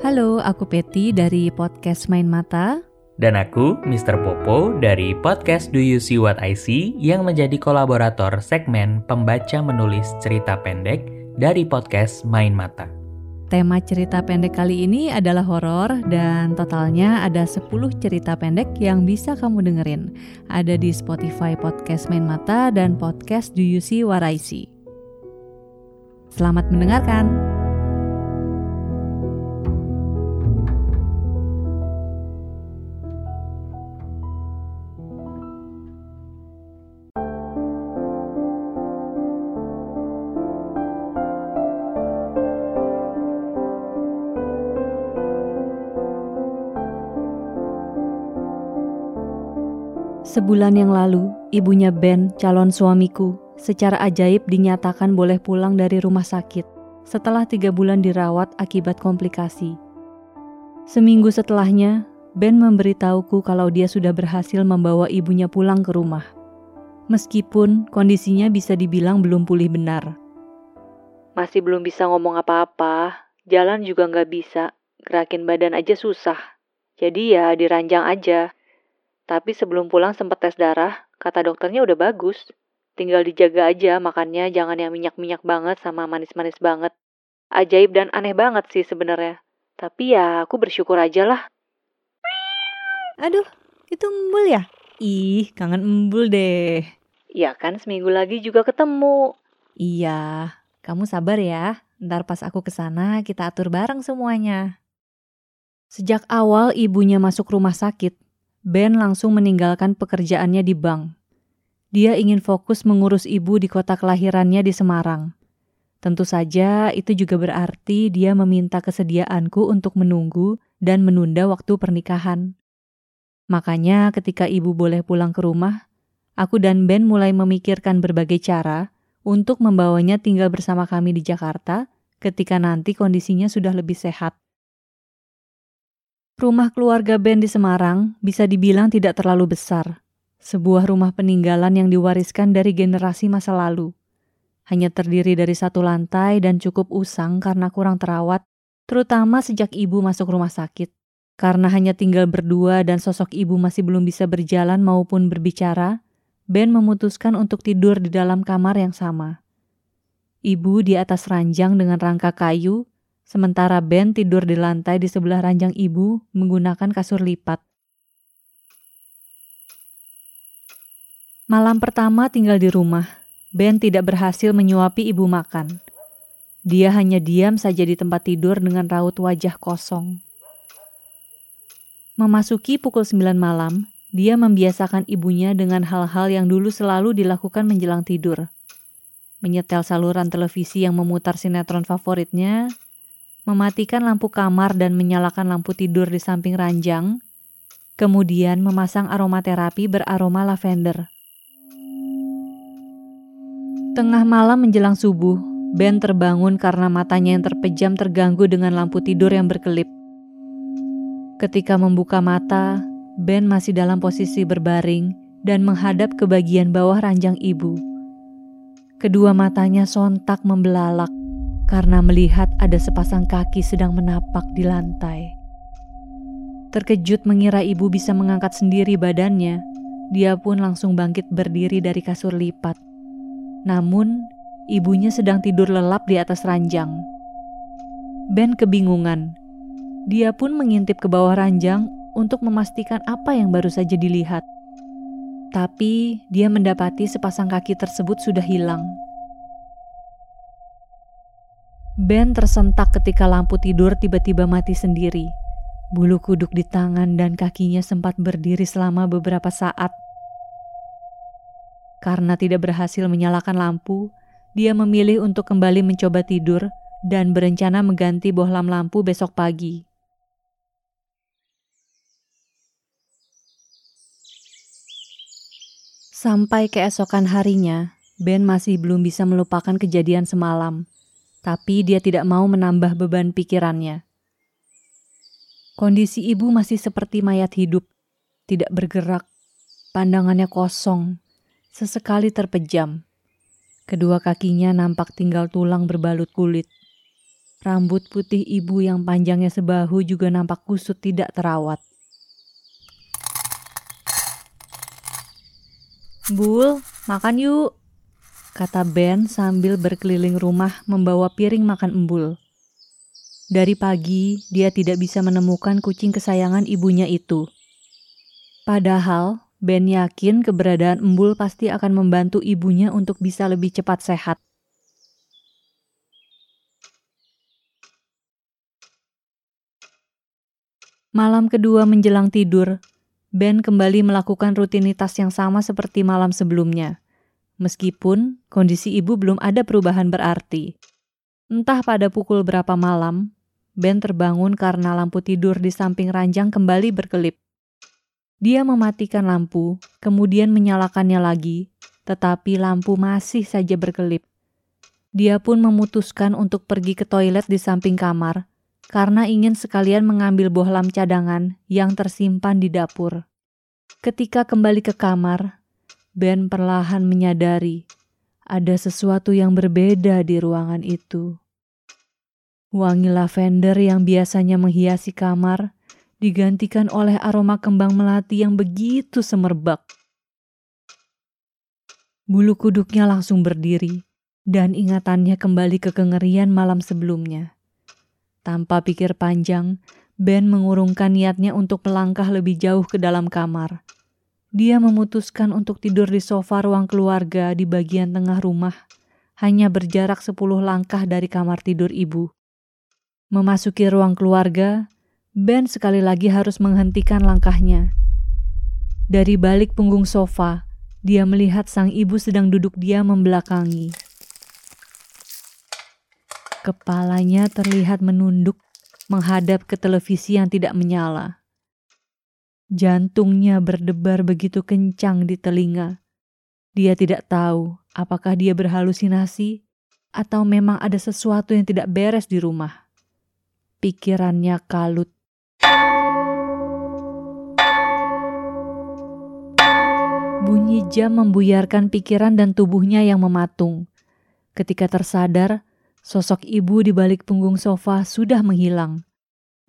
Halo, aku Peti dari podcast Main Mata. Dan aku, Mr. Popo dari podcast Do You See What I See yang menjadi kolaborator segmen pembaca menulis cerita pendek dari podcast Main Mata. Tema cerita pendek kali ini adalah horor dan totalnya ada 10 cerita pendek yang bisa kamu dengerin. Ada di Spotify Podcast Main Mata dan podcast Do You See What I See. Selamat mendengarkan. Sebulan yang lalu, ibunya Ben, calon suamiku, secara ajaib dinyatakan boleh pulang dari rumah sakit setelah tiga bulan dirawat akibat komplikasi. Seminggu setelahnya, Ben memberitahuku kalau dia sudah berhasil membawa ibunya pulang ke rumah. Meskipun kondisinya bisa dibilang belum pulih benar. Masih belum bisa ngomong apa-apa, jalan juga nggak bisa, gerakin badan aja susah. Jadi ya diranjang aja. Tapi sebelum pulang sempat tes darah, kata dokternya udah bagus. Tinggal dijaga aja makannya jangan yang minyak-minyak banget sama manis-manis banget. Ajaib dan aneh banget sih sebenarnya. Tapi ya aku bersyukur aja lah. Aduh, itu embul ya? Ih, kangen embul deh. Ya kan seminggu lagi juga ketemu. Iya, kamu sabar ya. Ntar pas aku ke sana kita atur bareng semuanya. Sejak awal ibunya masuk rumah sakit, Ben langsung meninggalkan pekerjaannya di bank. Dia ingin fokus mengurus ibu di kota kelahirannya di Semarang. Tentu saja itu juga berarti dia meminta kesediaanku untuk menunggu dan menunda waktu pernikahan. Makanya ketika ibu boleh pulang ke rumah, aku dan Ben mulai memikirkan berbagai cara untuk membawanya tinggal bersama kami di Jakarta ketika nanti kondisinya sudah lebih sehat. Rumah keluarga Ben di Semarang bisa dibilang tidak terlalu besar. Sebuah rumah peninggalan yang diwariskan dari generasi masa lalu. Hanya terdiri dari satu lantai dan cukup usang karena kurang terawat, terutama sejak ibu masuk rumah sakit. Karena hanya tinggal berdua dan sosok ibu masih belum bisa berjalan maupun berbicara, Ben memutuskan untuk tidur di dalam kamar yang sama. Ibu di atas ranjang dengan rangka kayu Sementara Ben tidur di lantai di sebelah ranjang ibu menggunakan kasur lipat. Malam pertama tinggal di rumah, Ben tidak berhasil menyuapi ibu makan. Dia hanya diam saja di tempat tidur dengan raut wajah kosong. Memasuki pukul 9 malam, dia membiasakan ibunya dengan hal-hal yang dulu selalu dilakukan menjelang tidur. Menyetel saluran televisi yang memutar sinetron favoritnya, mematikan lampu kamar dan menyalakan lampu tidur di samping ranjang, kemudian memasang aromaterapi beraroma lavender. Tengah malam menjelang subuh, Ben terbangun karena matanya yang terpejam terganggu dengan lampu tidur yang berkelip. Ketika membuka mata, Ben masih dalam posisi berbaring dan menghadap ke bagian bawah ranjang ibu. Kedua matanya sontak membelalak karena melihat ada sepasang kaki sedang menapak di lantai. Terkejut mengira ibu bisa mengangkat sendiri badannya, dia pun langsung bangkit berdiri dari kasur lipat. Namun, ibunya sedang tidur lelap di atas ranjang. Ben kebingungan. Dia pun mengintip ke bawah ranjang untuk memastikan apa yang baru saja dilihat. Tapi dia mendapati sepasang kaki tersebut sudah hilang. Ben tersentak ketika lampu tidur tiba-tiba mati sendiri. Bulu kuduk di tangan dan kakinya sempat berdiri selama beberapa saat. Karena tidak berhasil menyalakan lampu, dia memilih untuk kembali mencoba tidur dan berencana mengganti bohlam lampu besok pagi. Sampai keesokan harinya, Ben masih belum bisa melupakan kejadian semalam tapi dia tidak mau menambah beban pikirannya. Kondisi ibu masih seperti mayat hidup, tidak bergerak, pandangannya kosong, sesekali terpejam. Kedua kakinya nampak tinggal tulang berbalut kulit. Rambut putih ibu yang panjangnya sebahu juga nampak kusut tidak terawat. Bul, makan yuk, kata Ben sambil berkeliling rumah membawa piring makan embul. Dari pagi, dia tidak bisa menemukan kucing kesayangan ibunya itu. Padahal, Ben yakin keberadaan embul pasti akan membantu ibunya untuk bisa lebih cepat sehat. Malam kedua menjelang tidur, Ben kembali melakukan rutinitas yang sama seperti malam sebelumnya. Meskipun kondisi ibu belum ada perubahan berarti. Entah pada pukul berapa malam, Ben terbangun karena lampu tidur di samping ranjang kembali berkelip. Dia mematikan lampu, kemudian menyalakannya lagi, tetapi lampu masih saja berkelip. Dia pun memutuskan untuk pergi ke toilet di samping kamar karena ingin sekalian mengambil bohlam cadangan yang tersimpan di dapur. Ketika kembali ke kamar, Ben perlahan menyadari ada sesuatu yang berbeda di ruangan itu. Wangi lavender yang biasanya menghiasi kamar digantikan oleh aroma kembang melati yang begitu semerbak. Bulu kuduknya langsung berdiri, dan ingatannya kembali ke kengerian malam sebelumnya. Tanpa pikir panjang, Ben mengurungkan niatnya untuk melangkah lebih jauh ke dalam kamar. Dia memutuskan untuk tidur di sofa ruang keluarga di bagian tengah rumah, hanya berjarak sepuluh langkah dari kamar tidur ibu. Memasuki ruang keluarga, Ben sekali lagi harus menghentikan langkahnya. Dari balik punggung sofa, dia melihat sang ibu sedang duduk diam membelakangi. Kepalanya terlihat menunduk menghadap ke televisi yang tidak menyala. Jantungnya berdebar begitu kencang di telinga. Dia tidak tahu apakah dia berhalusinasi atau memang ada sesuatu yang tidak beres di rumah. Pikirannya kalut. Bunyi jam membuyarkan pikiran dan tubuhnya yang mematung. Ketika tersadar, Sosok ibu di balik punggung sofa sudah menghilang.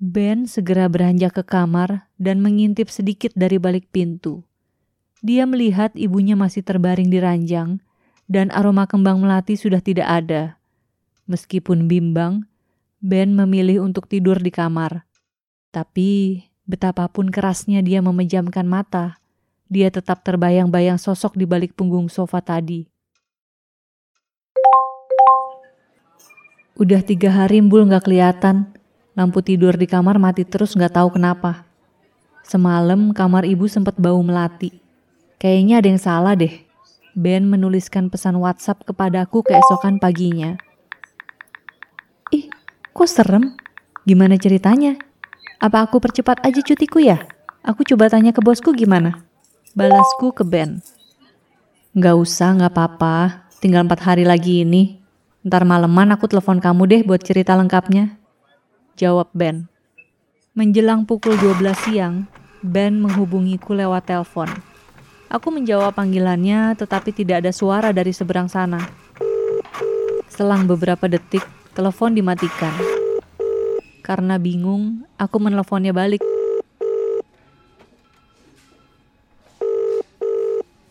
Ben segera beranjak ke kamar dan mengintip sedikit dari balik pintu. Dia melihat ibunya masih terbaring di ranjang dan aroma kembang melati sudah tidak ada. Meskipun bimbang, Ben memilih untuk tidur di kamar. Tapi betapapun kerasnya dia memejamkan mata, dia tetap terbayang-bayang sosok di balik punggung sofa tadi. Udah tiga hari Mbul nggak kelihatan. Lampu tidur di kamar mati terus nggak tahu kenapa. Semalam kamar ibu sempat bau melati. Kayaknya ada yang salah deh. Ben menuliskan pesan WhatsApp kepadaku keesokan paginya. Ih, kok serem? Gimana ceritanya? Apa aku percepat aja cutiku ya? Aku coba tanya ke bosku gimana? Balasku ke Ben. Gak usah, gak apa-apa. Tinggal empat hari lagi ini. Ntar maleman aku telepon kamu deh buat cerita lengkapnya. Jawab Ben. Menjelang pukul 12 siang, Ben menghubungiku lewat telepon. Aku menjawab panggilannya tetapi tidak ada suara dari seberang sana. Selang beberapa detik, telepon dimatikan. Karena bingung, aku meneleponnya balik.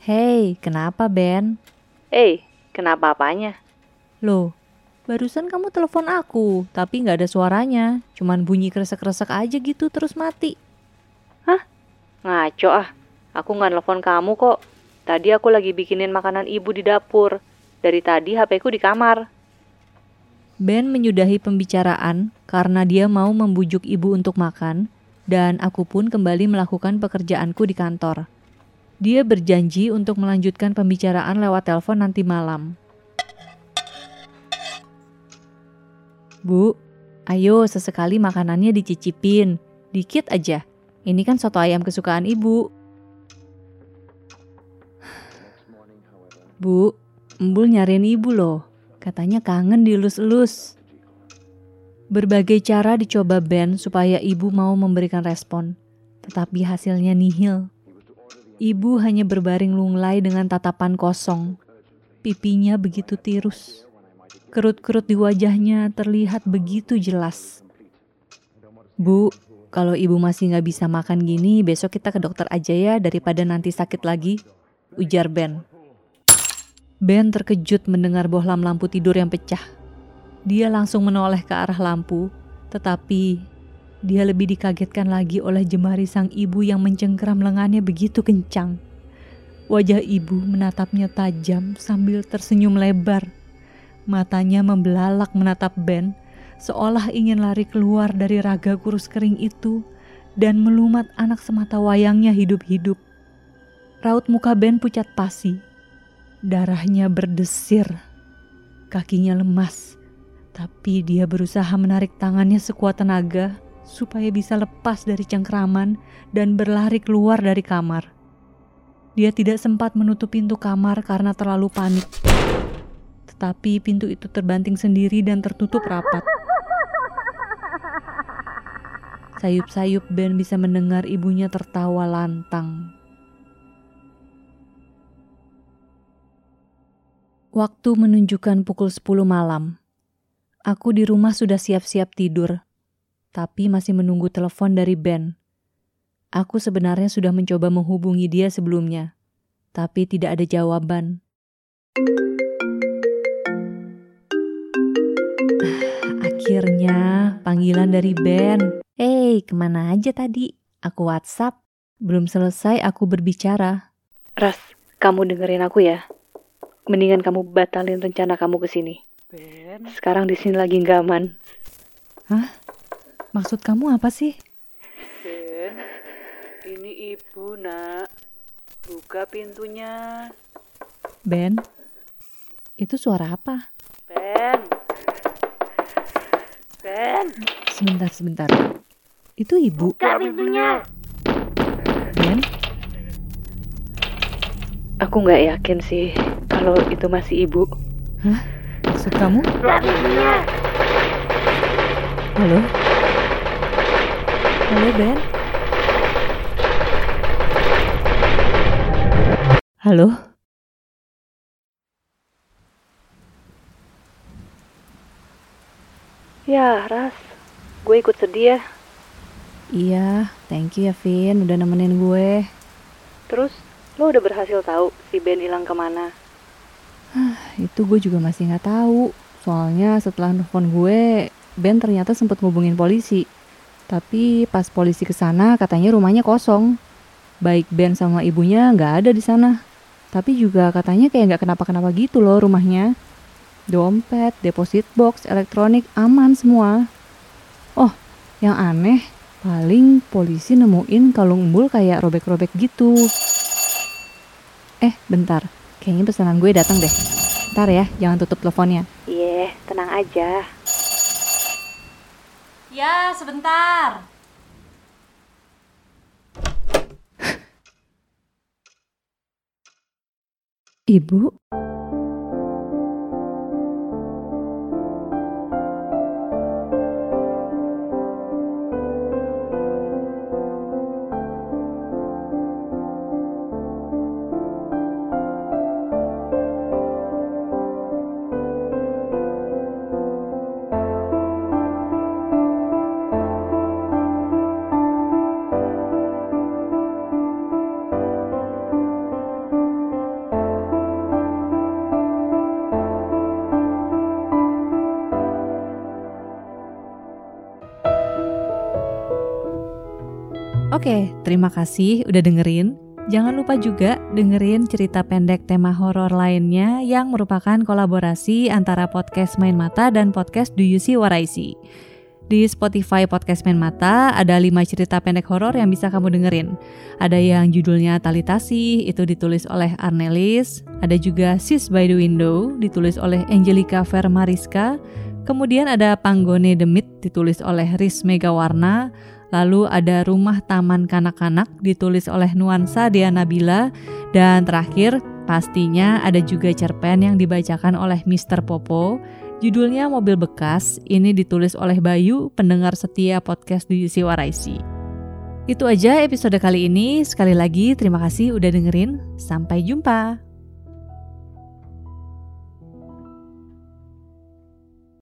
Hey, kenapa Ben? Hey, kenapa apanya? Loh, barusan kamu telepon aku, tapi nggak ada suaranya. Cuman bunyi kresek-kresek aja gitu terus mati. Hah? Ngaco ah. Aku nggak telepon kamu kok. Tadi aku lagi bikinin makanan ibu di dapur. Dari tadi HP ku di kamar. Ben menyudahi pembicaraan karena dia mau membujuk ibu untuk makan, dan aku pun kembali melakukan pekerjaanku di kantor. Dia berjanji untuk melanjutkan pembicaraan lewat telepon nanti malam. Bu, ayo sesekali makanannya dicicipin. Dikit aja. Ini kan soto ayam kesukaan ibu. Bu, Embul nyariin ibu loh. Katanya kangen dilus-elus. Berbagai cara dicoba Ben supaya ibu mau memberikan respon. Tetapi hasilnya nihil. Ibu hanya berbaring lunglai dengan tatapan kosong. Pipinya begitu tirus. Kerut-kerut di wajahnya terlihat begitu jelas. Bu, kalau ibu masih nggak bisa makan gini, besok kita ke dokter aja ya daripada nanti sakit lagi, ujar Ben. Ben terkejut mendengar bohlam lampu tidur yang pecah. Dia langsung menoleh ke arah lampu, tetapi dia lebih dikagetkan lagi oleh jemari sang ibu yang mencengkeram lengannya begitu kencang. Wajah ibu menatapnya tajam sambil tersenyum lebar. Matanya membelalak menatap Ben, seolah ingin lari keluar dari raga kurus kering itu dan melumat anak semata wayangnya hidup-hidup. Raut muka Ben pucat pasi. Darahnya berdesir. Kakinya lemas. Tapi dia berusaha menarik tangannya sekuat tenaga supaya bisa lepas dari cengkraman dan berlari keluar dari kamar. Dia tidak sempat menutup pintu kamar karena terlalu panik. Tetapi pintu itu terbanting sendiri dan tertutup rapat. Sayup-sayup Ben bisa mendengar ibunya tertawa lantang. Waktu menunjukkan pukul 10 malam. Aku di rumah sudah siap-siap tidur, tapi masih menunggu telepon dari Ben. Aku sebenarnya sudah mencoba menghubungi dia sebelumnya, tapi tidak ada jawaban. Akhirnya panggilan dari Ben. Hey, ke mana aja tadi? Aku WhatsApp. Belum selesai aku berbicara. Ras, kamu dengerin aku ya. Mendingan kamu batalin rencana kamu ke sini. Ben, Sekarang di sini lagi nggak aman. Hah? Maksud kamu apa sih? Ben, ini ibu nak. Buka pintunya. Ben? Itu suara apa? Ben. Ben, Sebentar, sebentar. Itu ibu. buka pintunya. Ben? Aku nggak yakin sih kalau itu masih ibu. Maksud kamu? Buka pintunya. Halo? Halo, Ben? Halo? Ya, Ras. Gue ikut sedih ya. Iya, thank you ya, Vin. Udah nemenin gue. Terus, lo udah berhasil tahu si Ben hilang ke mana? Itu gue juga masih nggak tahu. Soalnya setelah nelfon gue, Ben ternyata sempat ngubungin polisi. Tapi pas polisi ke sana katanya rumahnya kosong. Baik Ben sama ibunya nggak ada di sana. Tapi juga katanya kayak nggak kenapa-kenapa gitu loh rumahnya. Dompet, deposit box, elektronik aman semua. Oh, yang aneh, paling polisi nemuin kalung embul kayak robek-robek gitu. Eh, bentar. Kayaknya pesanan gue datang deh. Ntar ya, jangan tutup teleponnya. Iya, tenang aja. Ya, sebentar. Ibu? Oke, terima kasih udah dengerin. Jangan lupa juga dengerin cerita pendek tema horor lainnya yang merupakan kolaborasi antara podcast Main Mata dan podcast Do You See What I See. Di Spotify Podcast Main Mata ada 5 cerita pendek horor yang bisa kamu dengerin. Ada yang judulnya Talitasi, itu ditulis oleh Arnelis. Ada juga Sis by the Window, ditulis oleh Angelica Vermariska. Kemudian ada Panggone Demit, ditulis oleh Riz Megawarna. Lalu ada Rumah Taman Kanak-Kanak ditulis oleh Nuansa Diana Nabila dan terakhir pastinya ada juga cerpen yang dibacakan oleh Mr. Popo. Judulnya Mobil Bekas. Ini ditulis oleh Bayu, pendengar setia podcast di Waraisi. Itu aja episode kali ini. Sekali lagi terima kasih udah dengerin. Sampai jumpa.